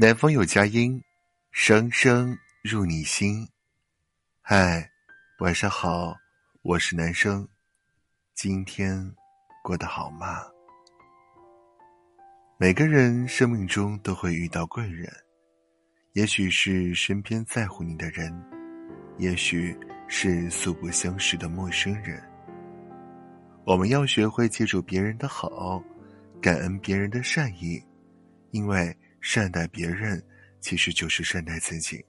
南方有佳音，声声入你心。嗨，晚上好，我是男生，今天过得好吗？每个人生命中都会遇到贵人，也许是身边在乎你的人，也许是素不相识的陌生人。我们要学会记住别人的好，感恩别人的善意，因为。善待别人，其实就是善待自己。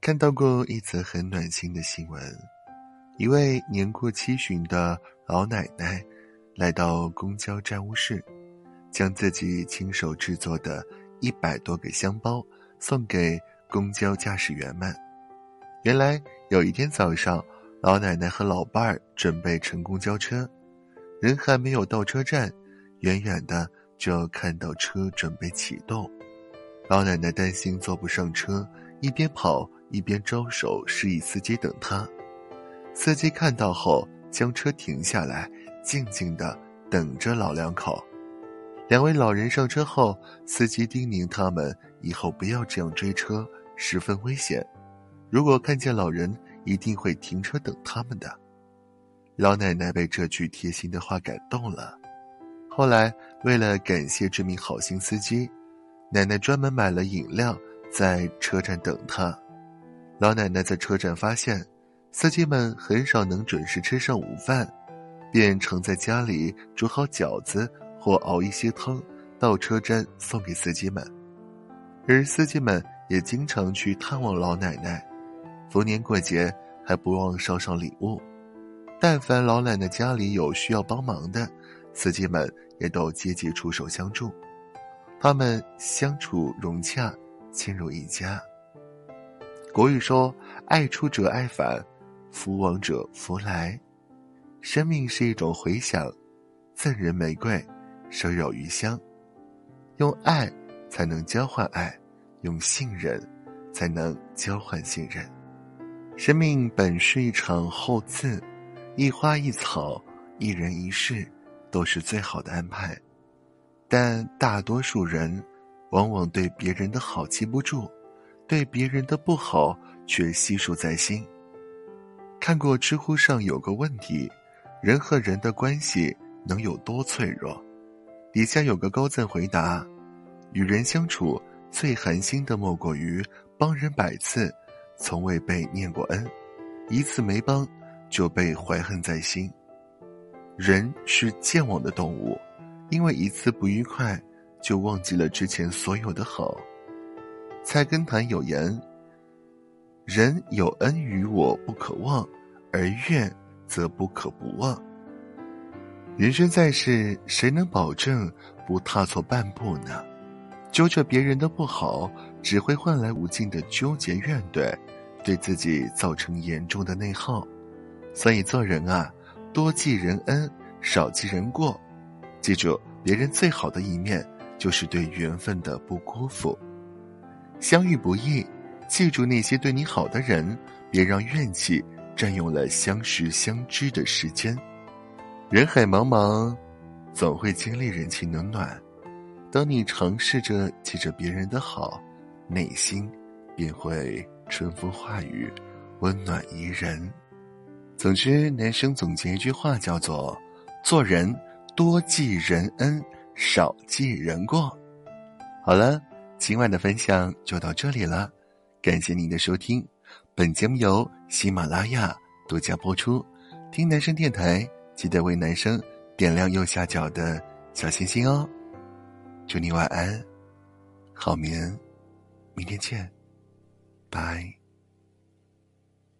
看到过一则很暖心的新闻：一位年过七旬的老奶奶来到公交站务室，将自己亲手制作的一百多个香包送给公交驾驶员们。原来有一天早上，老奶奶和老伴儿准备乘公交车，人还没有到车站，远远的。就看到车准备启动，老奶奶担心坐不上车，一边跑一边招手示意司机等她。司机看到后，将车停下来，静静的等着老两口。两位老人上车后，司机叮咛他们以后不要这样追车，十分危险。如果看见老人，一定会停车等他们的。老奶奶被这句贴心的话感动了。后来，为了感谢这名好心司机，奶奶专门买了饮料在车站等他。老奶奶在车站发现，司机们很少能准时吃上午饭，便常在家里煮好饺子或熬一些汤，到车站送给司机们。而司机们也经常去探望老奶奶，逢年过节还不忘捎上礼物。但凡老奶奶家里有需要帮忙的，司机们也都积极出手相助，他们相处融洽，亲如一家。国语说：“爱出者爱返，福往者福来。”生命是一种回响，赠人玫瑰，手有余香。用爱才能交换爱，用信任才能交换信任。生命本是一场厚赐，一花一草，一人一世。都是最好的安排，但大多数人往往对别人的好记不住，对别人的不好却悉数在心。看过知乎上有个问题：人和人的关系能有多脆弱？底下有个高赞回答：与人相处最寒心的莫过于帮人百次，从未被念过恩，一次没帮就被怀恨在心。人是健忘的动物，因为一次不愉快，就忘记了之前所有的好。菜根谭有言：“人有恩于我不可忘，而怨则不可不忘。”人生在世，谁能保证不踏错半步呢？揪着别人的不好，只会换来无尽的纠结怨怼，对自己造成严重的内耗。所以做人啊。多记人恩，少记人过。记住，别人最好的一面，就是对缘分的不辜负。相遇不易，记住那些对你好的人，别让怨气占用了相识相知的时间。人海茫茫，总会经历人情冷暖。当你尝试着记着别人的好，内心便会春风化雨，温暖宜人。总之，男生总结一句话叫做：“做人多记人恩，少记人过。”好了，今晚的分享就到这里了，感谢您的收听。本节目由喜马拉雅独家播出。听男生电台，记得为男生点亮右下角的小心心哦。祝你晚安，好眠，明天见，拜。